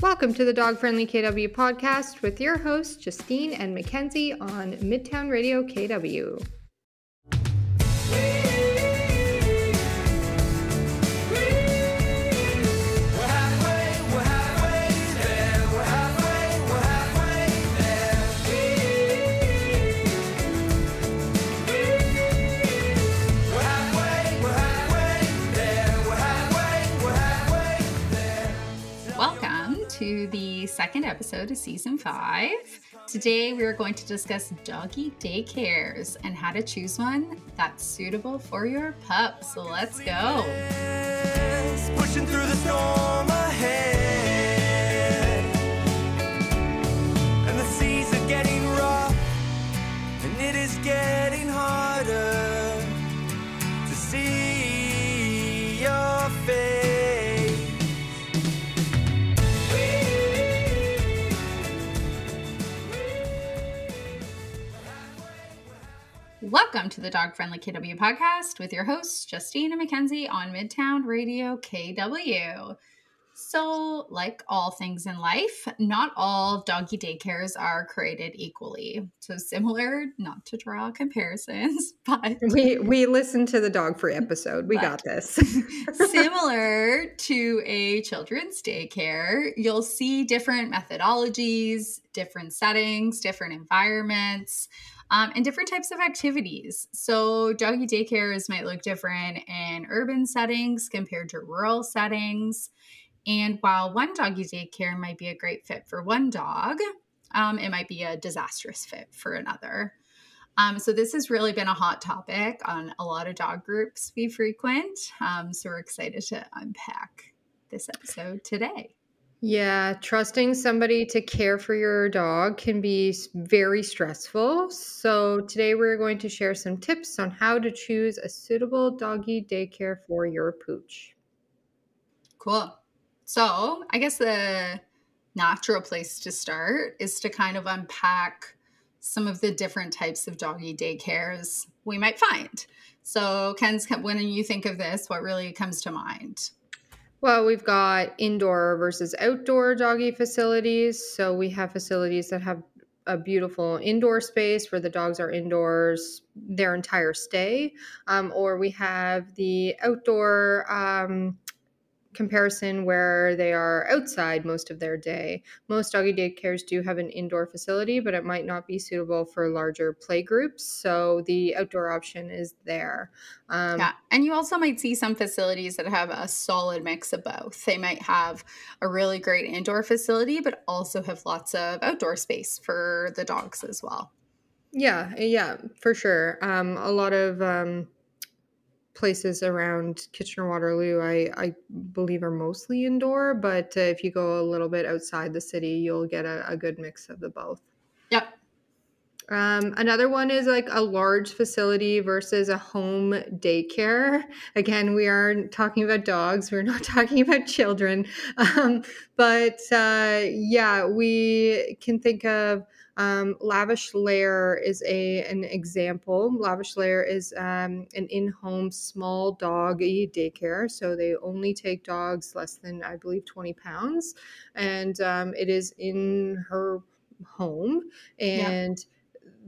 Welcome to the Dog Friendly KW podcast with your hosts, Justine and Mackenzie on Midtown Radio KW. The second episode of season five. Today, we are going to discuss doggy daycares and how to choose one that's suitable for your pup. So let's go. Welcome to the Dog Friendly KW podcast with your hosts, Justine and Mackenzie on Midtown Radio KW. So, like all things in life, not all doggy daycares are created equally. So, similar, not to draw comparisons, but we we listened to the dog free episode. We got this. similar to a children's daycare, you'll see different methodologies, different settings, different environments um, and different types of activities. So, doggy daycares might look different in urban settings compared to rural settings. And while one doggy daycare might be a great fit for one dog, um, it might be a disastrous fit for another. Um, so, this has really been a hot topic on a lot of dog groups we frequent. Um, so, we're excited to unpack this episode today. Yeah, trusting somebody to care for your dog can be very stressful. So, today we're going to share some tips on how to choose a suitable doggy daycare for your pooch. Cool. So, I guess the natural place to start is to kind of unpack some of the different types of doggy daycares we might find. So, Ken's, when you think of this, what really comes to mind? Well, we've got indoor versus outdoor doggy facilities. So we have facilities that have a beautiful indoor space where the dogs are indoors their entire stay, um, or we have the outdoor um, comparison where they are outside most of their day. Most doggy daycares do have an indoor facility, but it might not be suitable for larger play groups. So the outdoor option is there. Um, yeah. And you also might see some facilities that have a solid mix of both. They might have a really great indoor facility, but also have lots of outdoor space for the dogs as well. Yeah, yeah, for sure. Um, a lot of um, places around Kitchener Waterloo, I, I believe, are mostly indoor. But uh, if you go a little bit outside the city, you'll get a, a good mix of the both. Yep. Um, another one is like a large facility versus a home daycare. Again, we are talking about dogs. We're not talking about children. Um, but uh, yeah, we can think of um, Lavish Lair is a an example. Lavish Lair is um, an in-home small dog daycare, so they only take dogs less than I believe 20 pounds, and um, it is in her home and. Yeah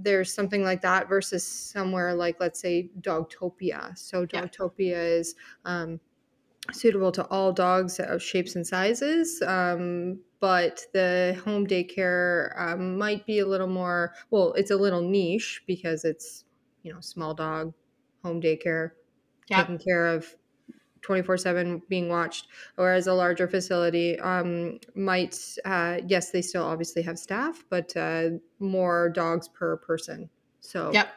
there's something like that versus somewhere like let's say dogtopia so dogtopia yeah. is um, suitable to all dogs of shapes and sizes um, but the home daycare um, might be a little more well it's a little niche because it's you know small dog home daycare yeah. taken care of 24 7 being watched whereas a larger facility um, might uh, yes they still obviously have staff but uh, more dogs per person. So yep.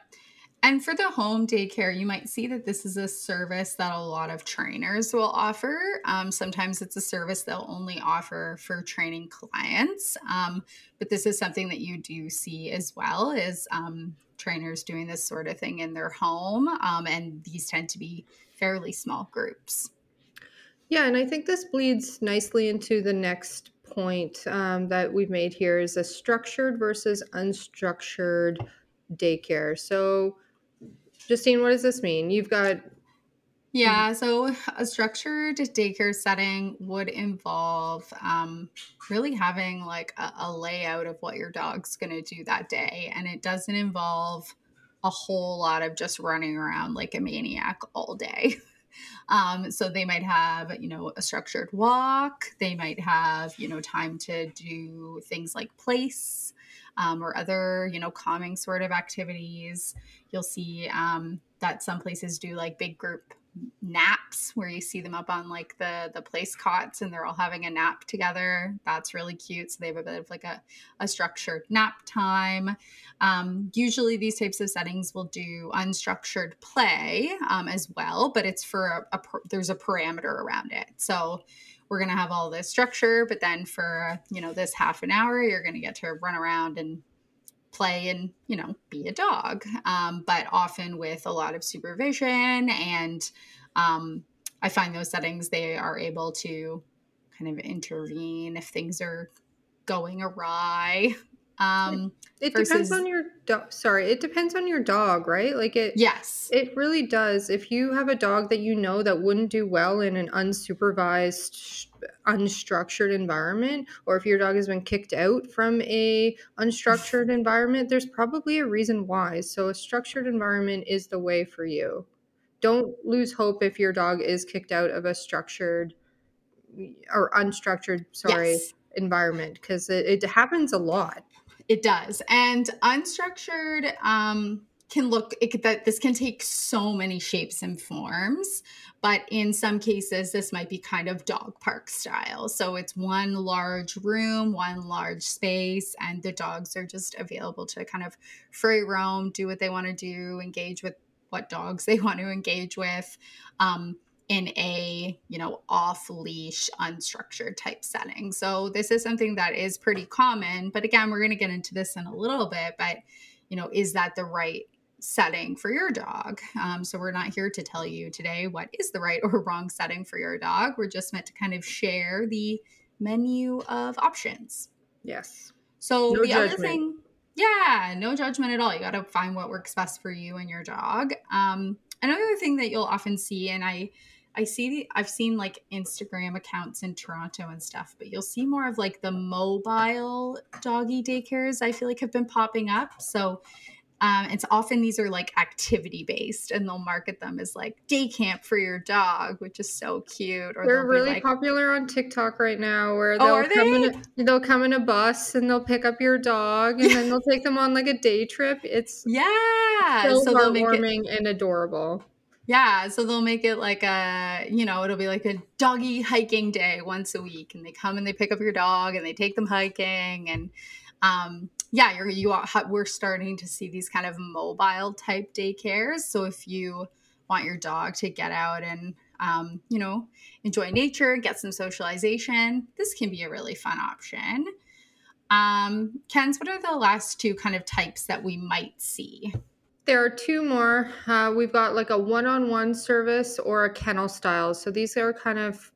And for the home daycare, you might see that this is a service that a lot of trainers will offer. Um, sometimes it's a service they'll only offer for training clients, um, but this is something that you do see as well is um, trainers doing this sort of thing in their home, um, and these tend to be fairly small groups. Yeah, and I think this bleeds nicely into the next point um, that we've made here is a structured versus unstructured daycare. So Justine, what does this mean? You've got Yeah, so a structured daycare setting would involve um, really having like a, a layout of what your dog's going to do that day. And it doesn't involve a whole lot of just running around like a maniac all day. Um, so they might have, you know, a structured walk. They might have, you know, time to do things like place um, or other, you know, calming sort of activities. You'll see um, that some places do like big group naps where you see them up on like the the place cots and they're all having a nap together. That's really cute. So they have a bit of like a, a structured nap time. Um, usually these types of settings will do unstructured play um, as well but it's for a, a there's a parameter around it. So we're going to have all this structure but then for you know this half an hour you're going to get to run around and play and you know be a dog um, but often with a lot of supervision and um, i find those settings they are able to kind of intervene if things are going awry um, it versus, depends on your dog. Sorry, it depends on your dog, right? Like it. Yes, it really does. If you have a dog that you know that wouldn't do well in an unsupervised, unstructured environment, or if your dog has been kicked out from a unstructured environment, there's probably a reason why. So a structured environment is the way for you. Don't lose hope if your dog is kicked out of a structured or unstructured, sorry, yes. environment because it, it happens a lot. It does. And unstructured um, can look it, that this can take so many shapes and forms, but in some cases this might be kind of dog park style. So it's one large room, one large space and the dogs are just available to kind of free roam, do what they want to do, engage with what dogs they want to engage with. Um, in a you know off leash unstructured type setting. So this is something that is pretty common but again we're going to get into this in a little bit but you know is that the right setting for your dog? Um, so we're not here to tell you today what is the right or wrong setting for your dog. We're just meant to kind of share the menu of options. Yes. So no the judgment. other thing yeah no judgment at all. You got to find what works best for you and your dog. Um, another thing that you'll often see and i I see the I've seen like Instagram accounts in Toronto and stuff, but you'll see more of like the mobile doggy daycares I feel like have been popping up. So um, it's often these are like activity based and they'll market them as like day camp for your dog, which is so cute. Or They're really like, popular on TikTok right now where oh, they'll oh, come they? in a, they'll come in a bus and they'll pick up your dog and then they'll take them on like a day trip. It's yeah, so, so heartwarming it, and adorable. Yeah, so they'll make it like a, you know, it'll be like a doggy hiking day once a week, and they come and they pick up your dog and they take them hiking, and um, yeah, you're you are, we're starting to see these kind of mobile type daycares. So if you want your dog to get out and um, you know enjoy nature, get some socialization, this can be a really fun option. Um, Ken's, what are the last two kind of types that we might see? There are two more. Uh, we've got like a one on one service or a kennel style. So these are kind of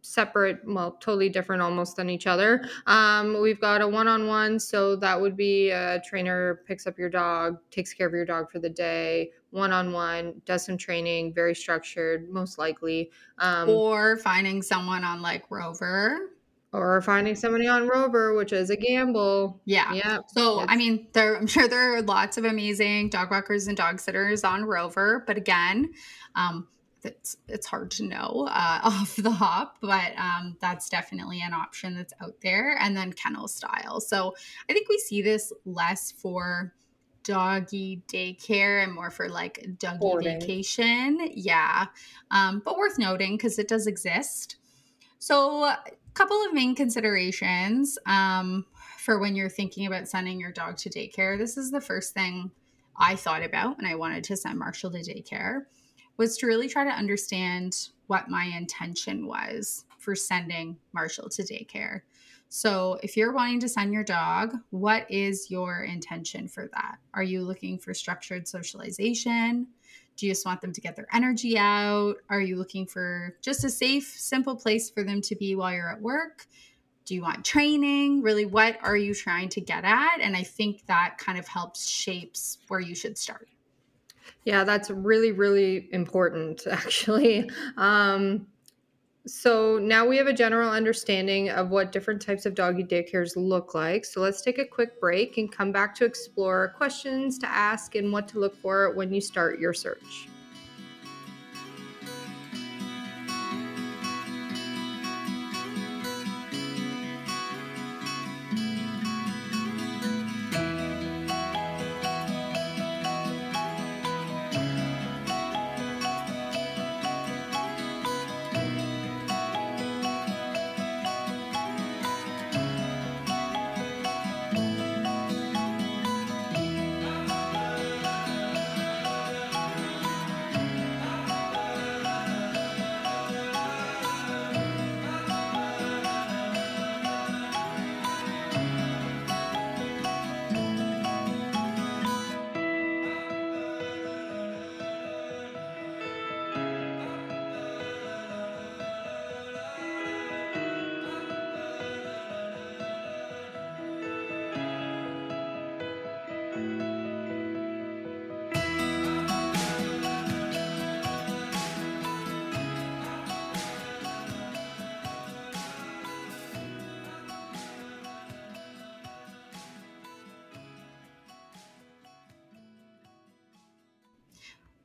separate, well, totally different almost than each other. Um, we've got a one on one. So that would be a trainer picks up your dog, takes care of your dog for the day, one on one, does some training, very structured, most likely. Um, or finding someone on like Rover or finding somebody on Rover, which is a gamble. Yeah. Yeah. So I mean, there I'm sure there are lots of amazing dog walkers and dog sitters on Rover, but again, um, it's it's hard to know uh, off the hop, but um, that's definitely an option that's out there. And then kennel style. So I think we see this less for doggy daycare and more for like doggy Boarding. vacation. Yeah. Um, but worth noting because it does exist. So couple of main considerations um, for when you're thinking about sending your dog to daycare. This is the first thing I thought about when I wanted to send Marshall to daycare was to really try to understand what my intention was for sending Marshall to daycare. So, if you're wanting to send your dog, what is your intention for that? Are you looking for structured socialization? Do you just want them to get their energy out? Are you looking for just a safe, simple place for them to be while you're at work? Do you want training? Really, what are you trying to get at? And I think that kind of helps shapes where you should start. Yeah, that's really, really important, actually. Um, so now we have a general understanding of what different types of doggy daycares look like. So let's take a quick break and come back to explore questions to ask and what to look for when you start your search.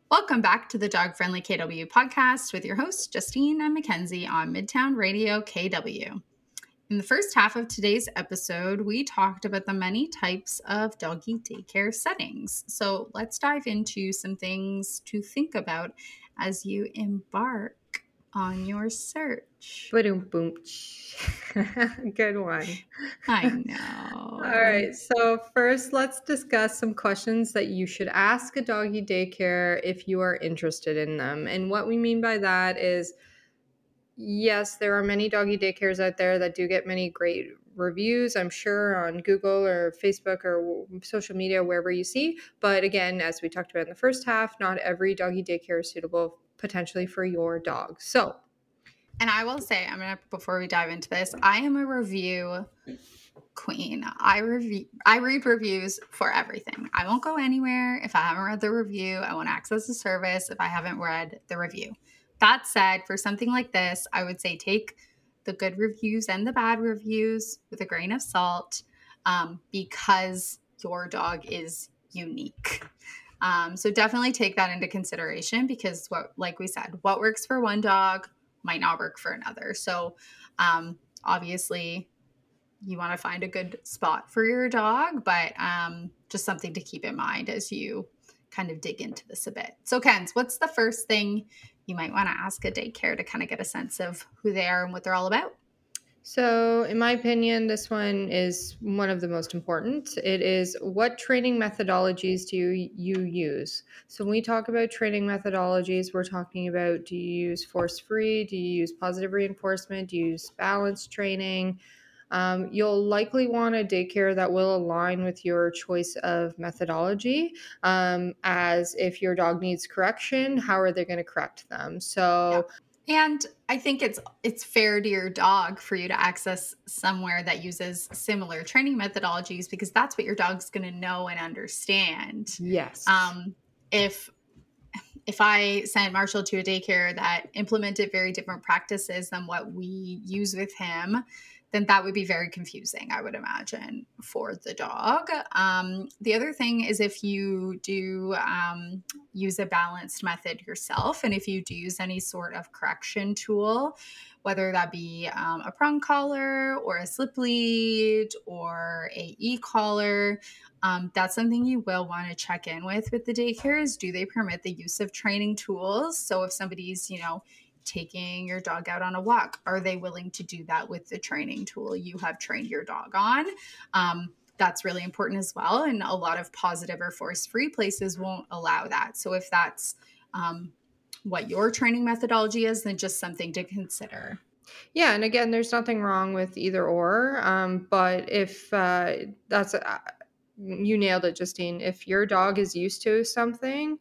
Welcome back to the Dog Friendly KW podcast with your hosts, Justine and Mackenzie on Midtown Radio KW. In the first half of today's episode, we talked about the many types of doggy daycare settings. So let's dive into some things to think about as you embark on your search. Boom, boom. Good one. I know. All right. So, first, let's discuss some questions that you should ask a doggy daycare if you are interested in them. And what we mean by that is yes, there are many doggy daycares out there that do get many great reviews, I'm sure, on Google or Facebook or social media, wherever you see. But again, as we talked about in the first half, not every doggy daycare is suitable potentially for your dog. So, and I will say, I'm gonna before we dive into this, I am a review queen. I review I read reviews for everything. I won't go anywhere if I haven't read the review. I won't access the service if I haven't read the review. That said, for something like this, I would say take the good reviews and the bad reviews with a grain of salt um, because your dog is unique. Um, so definitely take that into consideration because what, like we said, what works for one dog might not work for another. So um, obviously, you want to find a good spot for your dog, but um, just something to keep in mind as you kind of dig into this a bit. So, Kens, what's the first thing you might want to ask a daycare to kind of get a sense of who they are and what they're all about? So, in my opinion, this one is one of the most important. It is what training methodologies do you, you use? So, when we talk about training methodologies, we're talking about do you use force free? Do you use positive reinforcement? Do you use balance training? Um, you'll likely want a daycare that will align with your choice of methodology. Um, as if your dog needs correction, how are they going to correct them? So, yeah and I think it's it's fair to your dog for you to access somewhere that uses similar training methodologies because that's what your dog's going to know and understand. Yes. Um, if if I sent Marshall to a daycare that implemented very different practices than what we use with him, then that would be very confusing, I would imagine, for the dog. Um, the other thing is if you do um, use a balanced method yourself, and if you do use any sort of correction tool, whether that be um, a prong collar or a slip lead or a e-collar, um, that's something you will want to check in with with the daycares. Do they permit the use of training tools? So if somebody's, you know, taking your dog out on a walk? Are they willing to do that with the training tool you have trained your dog on? Um, that's really important as well. And a lot of positive or force free places won't allow that. So if that's um, what your training methodology is, then just something to consider. Yeah, and again, there's nothing wrong with either or. Um, but if uh, that's uh, you nailed it, Justine. If your dog is used to something,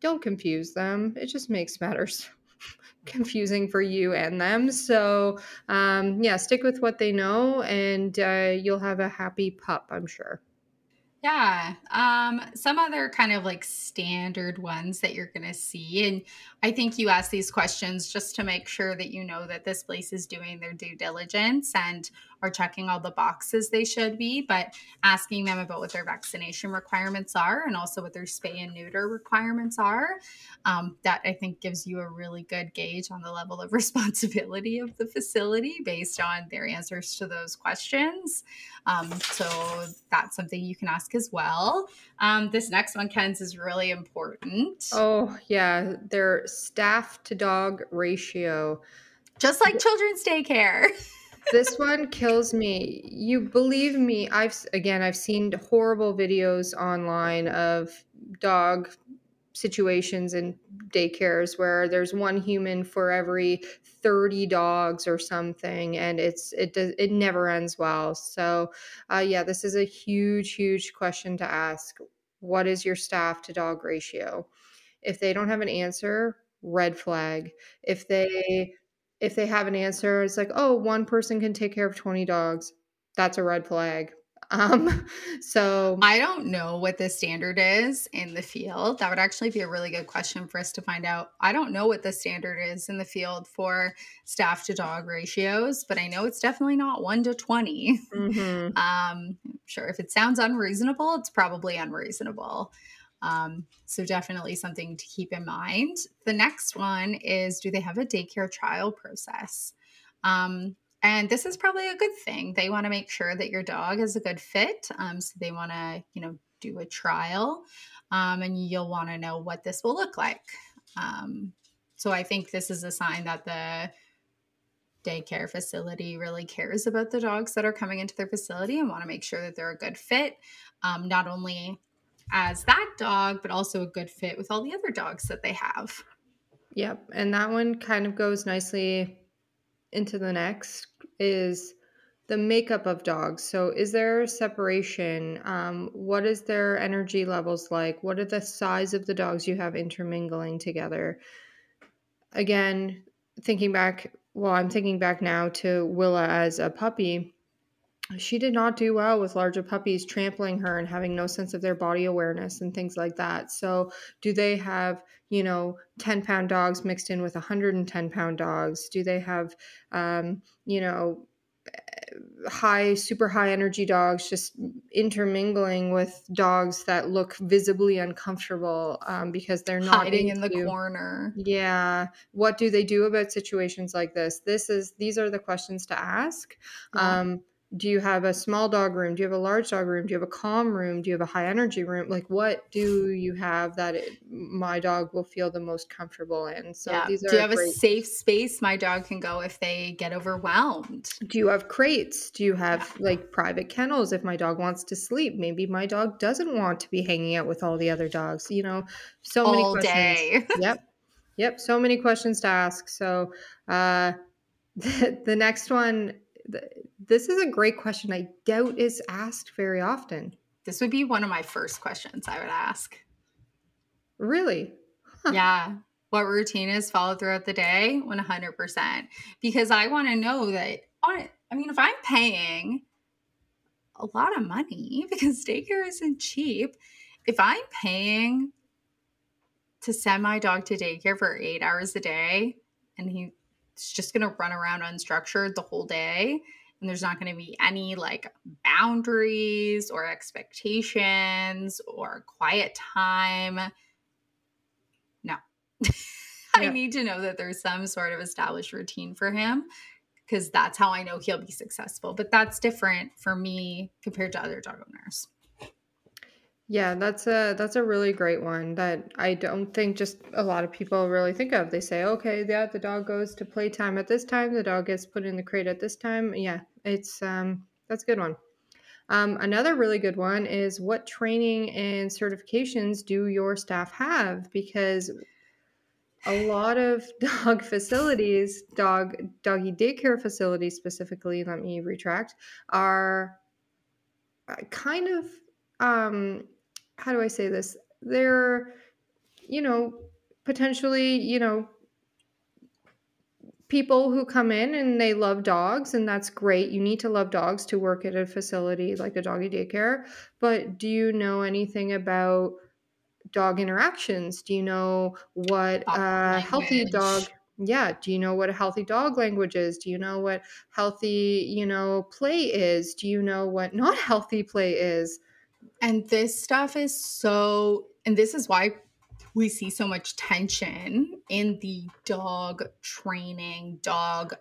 don't confuse them. It just makes matters confusing for you and them. So, um, yeah, stick with what they know and uh, you'll have a happy pup, I'm sure. Yeah. Um, some other kind of like standard ones that you're going to see. And I think you ask these questions just to make sure that you know that this place is doing their due diligence and are checking all the boxes they should be, but asking them about what their vaccination requirements are and also what their spay and neuter requirements are. Um, that I think gives you a really good gauge on the level of responsibility of the facility based on their answers to those questions. Um, so that's something you can ask as well. Um, this next one, Ken's, is really important. Oh, yeah. Their staff to dog ratio. Just like children's daycare. this one kills me. You believe me, I've again I've seen horrible videos online of dog situations in daycares where there's one human for every 30 dogs or something and it's it does it never ends well. So uh, yeah this is a huge huge question to ask. What is your staff to dog ratio? If they don't have an answer red flag. If they if they have an answer, it's like, oh, one person can take care of 20 dogs. That's a red flag. Um, so I don't know what the standard is in the field. That would actually be a really good question for us to find out. I don't know what the standard is in the field for staff to dog ratios, but I know it's definitely not one to 20. Mm-hmm. Um, sure, if it sounds unreasonable, it's probably unreasonable. Um, so definitely something to keep in mind. The next one is do they have a daycare trial process? Um, and this is probably a good thing. They want to make sure that your dog is a good fit. Um, so they want to, you know, do a trial. Um, and you'll want to know what this will look like. Um, so I think this is a sign that the daycare facility really cares about the dogs that are coming into their facility and want to make sure that they're a good fit, um, not only as that dog, but also a good fit with all the other dogs that they have. Yep. And that one kind of goes nicely into the next is the makeup of dogs. So, is there separation? Um, what is their energy levels like? What are the size of the dogs you have intermingling together? Again, thinking back, well, I'm thinking back now to Willa as a puppy she did not do well with larger puppies trampling her and having no sense of their body awareness and things like that. So, do they have, you know, 10 pound dogs mixed in with 110 pound dogs? Do they have, um, you know, high, super high energy dogs just intermingling with dogs that look visibly uncomfortable um, because they're not hiding into, in the corner. Yeah. What do they do about situations like this? This is, these are the questions to ask. Yeah. Um, do you have a small dog room? Do you have a large dog room? Do you have a calm room? Do you have a high energy room? Like what do you have that it, my dog will feel the most comfortable in? So yeah. these are do you have great... a safe space my dog can go if they get overwhelmed? Do you have crates? Do you have yeah. like private kennels if my dog wants to sleep? Maybe my dog doesn't want to be hanging out with all the other dogs you know? So all many questions. day. yep. Yep. So many questions to ask. So uh the, the next one this is a great question. I doubt is asked very often. This would be one of my first questions I would ask. Really? Huh. Yeah. What routine is followed throughout the day? 100%. Because I want to know that on. I mean, if I'm paying a lot of money because daycare isn't cheap, if I'm paying to send my dog to daycare for eight hours a day and he's just going to run around unstructured the whole day, and there's not going to be any like boundaries or expectations or quiet time. No. I need to know that there's some sort of established routine for him because that's how I know he'll be successful. But that's different for me compared to other dog owners. Yeah, that's a that's a really great one that I don't think just a lot of people really think of. They say, okay, yeah, the dog goes to playtime at this time, the dog gets put in the crate at this time. Yeah, it's um that's a good one. Um, another really good one is what training and certifications do your staff have? Because a lot of dog facilities, dog doggy daycare facilities specifically, let me retract, are uh, kind of um how do I say this? They're, you know, potentially, you know, people who come in and they love dogs and that's great. You need to love dogs to work at a facility like a doggy daycare. But do you know anything about dog interactions? Do you know what a healthy dog yeah do you know what a healthy dog language is? Do you know what healthy you know play is? Do you know what not healthy play is and this stuff is so and this is why we see so much tension in the dog training, dog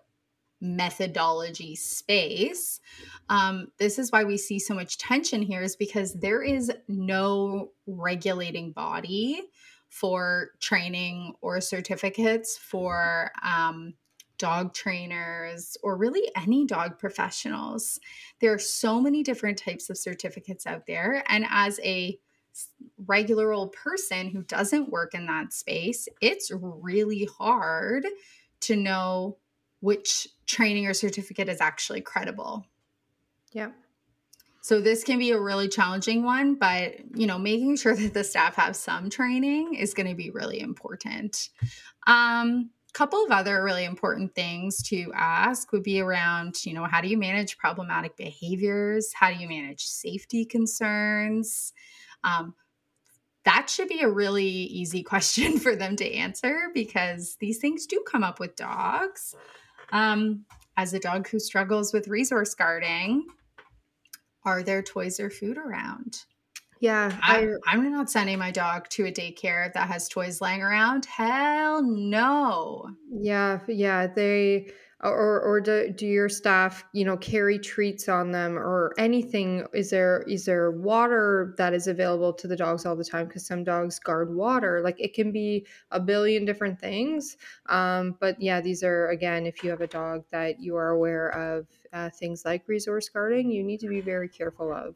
methodology space. Um, this is why we see so much tension here, is because there is no regulating body for training or certificates for um, dog trainers or really any dog professionals. There are so many different types of certificates out there. And as a regular old person who doesn't work in that space, it's really hard to know which training or certificate is actually credible. Yeah. So this can be a really challenging one, but you know, making sure that the staff have some training is going to be really important. Um, couple of other really important things to ask would be around, you know, how do you manage problematic behaviors? How do you manage safety concerns? Um, that should be a really easy question for them to answer because these things do come up with dogs. Um, as a dog who struggles with resource guarding, are there toys or food around? Yeah, I, I'm not sending my dog to a daycare that has toys laying around. Hell no. Yeah, yeah, they or or do, do your staff you know carry treats on them or anything is there is there water that is available to the dogs all the time because some dogs guard water like it can be a billion different things um, but yeah these are again if you have a dog that you are aware of uh, things like resource guarding you need to be very careful of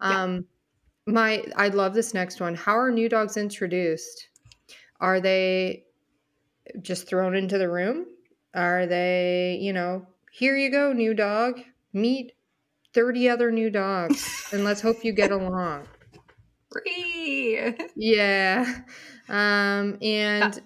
um, yeah. My i love this next one how are new dogs introduced are they just thrown into the room are they, you know, here you go, new dog, meet 30 other new dogs, and let's hope you get along. Free. Yeah. Um, and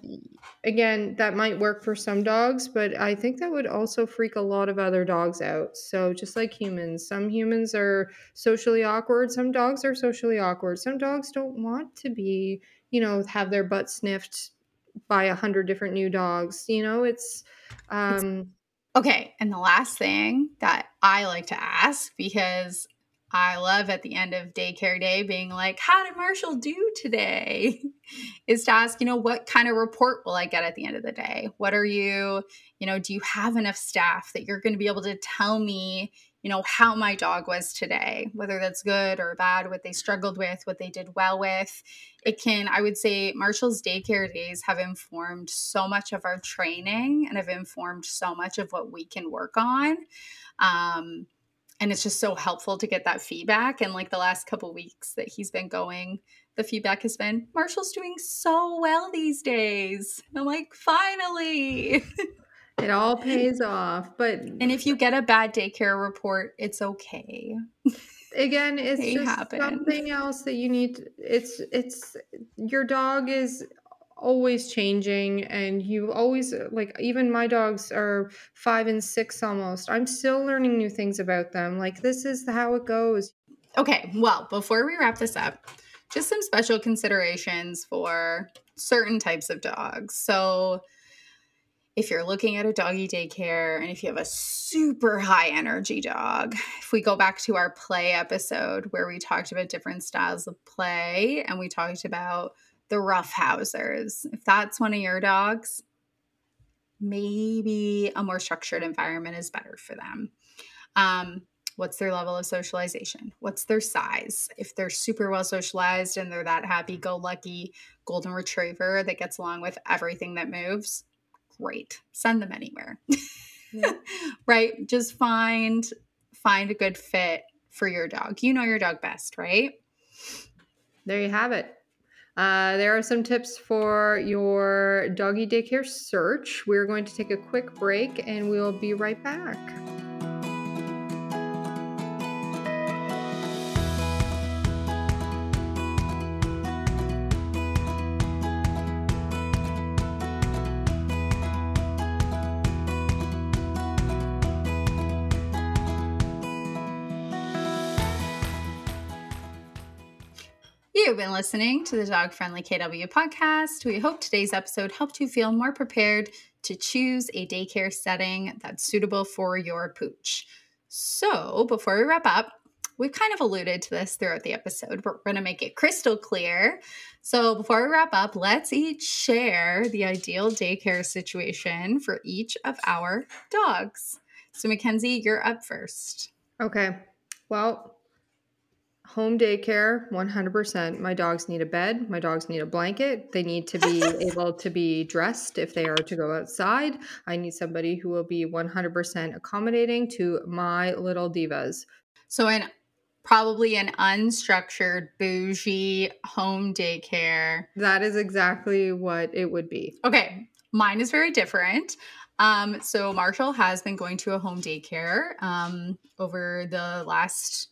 again, that might work for some dogs, but I think that would also freak a lot of other dogs out. So, just like humans, some humans are socially awkward, some dogs are socially awkward, some dogs don't want to be, you know, have their butt sniffed by a hundred different new dogs. You know, it's um, okay. And the last thing that I like to ask because I love at the end of daycare day being like, how did Marshall do today? is to ask, you know, what kind of report will I get at the end of the day? What are you, you know, do you have enough staff that you're going to be able to tell me, you know, how my dog was today, whether that's good or bad, what they struggled with, what they did well with. It can, I would say, Marshall's daycare days have informed so much of our training and have informed so much of what we can work on. Um, and it's just so helpful to get that feedback. And like the last couple weeks that he's been going, the feedback has been Marshall's doing so well these days. I'm like, finally. It all pays off. But and if you get a bad daycare report, it's okay. Again, it's just happen. something else that you need. It's it's your dog is always changing and you always like even my dogs are five and six almost. I'm still learning new things about them like this is how it goes. Okay well before we wrap this up just some special considerations for certain types of dogs. So if you're looking at a doggy daycare and if you have a super high energy dog, if we go back to our play episode where we talked about different styles of play and we talked about the roughhousers, if that's one of your dogs, maybe a more structured environment is better for them. Um, what's their level of socialization? What's their size? If they're super well socialized and they're that happy go lucky golden retriever that gets along with everything that moves, great. Send them anywhere. Yeah. right? Just find find a good fit for your dog. You know your dog best, right? There you have it. Uh, there are some tips for your doggy daycare search. We're going to take a quick break and we'll be right back. You've been listening to the Dog Friendly KW podcast. We hope today's episode helped you feel more prepared to choose a daycare setting that's suitable for your pooch. So, before we wrap up, we've kind of alluded to this throughout the episode, but we're going to make it crystal clear. So, before we wrap up, let's each share the ideal daycare situation for each of our dogs. So, Mackenzie, you're up first. Okay. Well, home daycare 100% my dogs need a bed. My dogs need a blanket. They need to be able to be dressed if they are to go outside. I need somebody who will be 100% accommodating to my little divas. So an probably an unstructured bougie home daycare. That is exactly what it would be. Okay mine is very different. Um, so marshall has been going to a home daycare um, over the last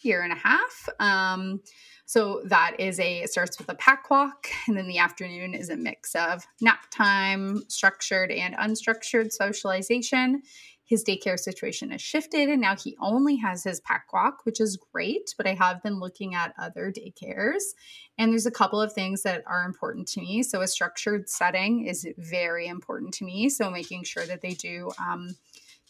year and a half. Um, so that is a starts with a pack walk, and then the afternoon is a mix of nap time, structured and unstructured socialization. His daycare situation has shifted, and now he only has his pack walk, which is great. But I have been looking at other daycares, and there's a couple of things that are important to me. So a structured setting is very important to me. So making sure that they do. Um,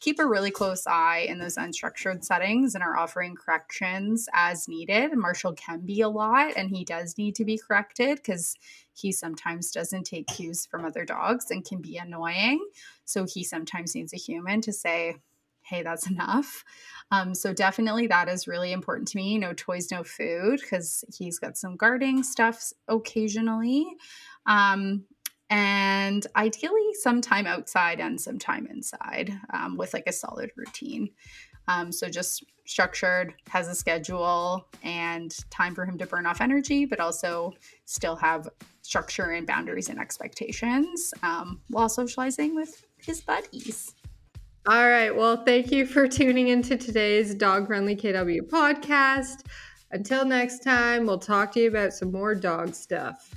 keep a really close eye in those unstructured settings and are offering corrections as needed. Marshall can be a lot and he does need to be corrected because he sometimes doesn't take cues from other dogs and can be annoying. So he sometimes needs a human to say, hey, that's enough. Um, so definitely that is really important to me. No toys, no food, because he's got some guarding stuff occasionally. Um, and ideally some time outside and some time inside um, with like a solid routine. Um, so just structured, has a schedule and time for him to burn off energy, but also still have structure and boundaries and expectations um, while socializing with his buddies. All right. Well, thank you for tuning into today's Dog Friendly KW podcast. Until next time, we'll talk to you about some more dog stuff.